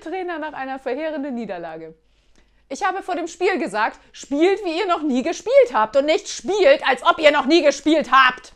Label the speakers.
Speaker 1: Trainer nach einer verheerenden Niederlage. Ich habe vor dem Spiel gesagt, spielt wie ihr noch nie gespielt habt und nicht spielt, als ob ihr noch nie gespielt habt.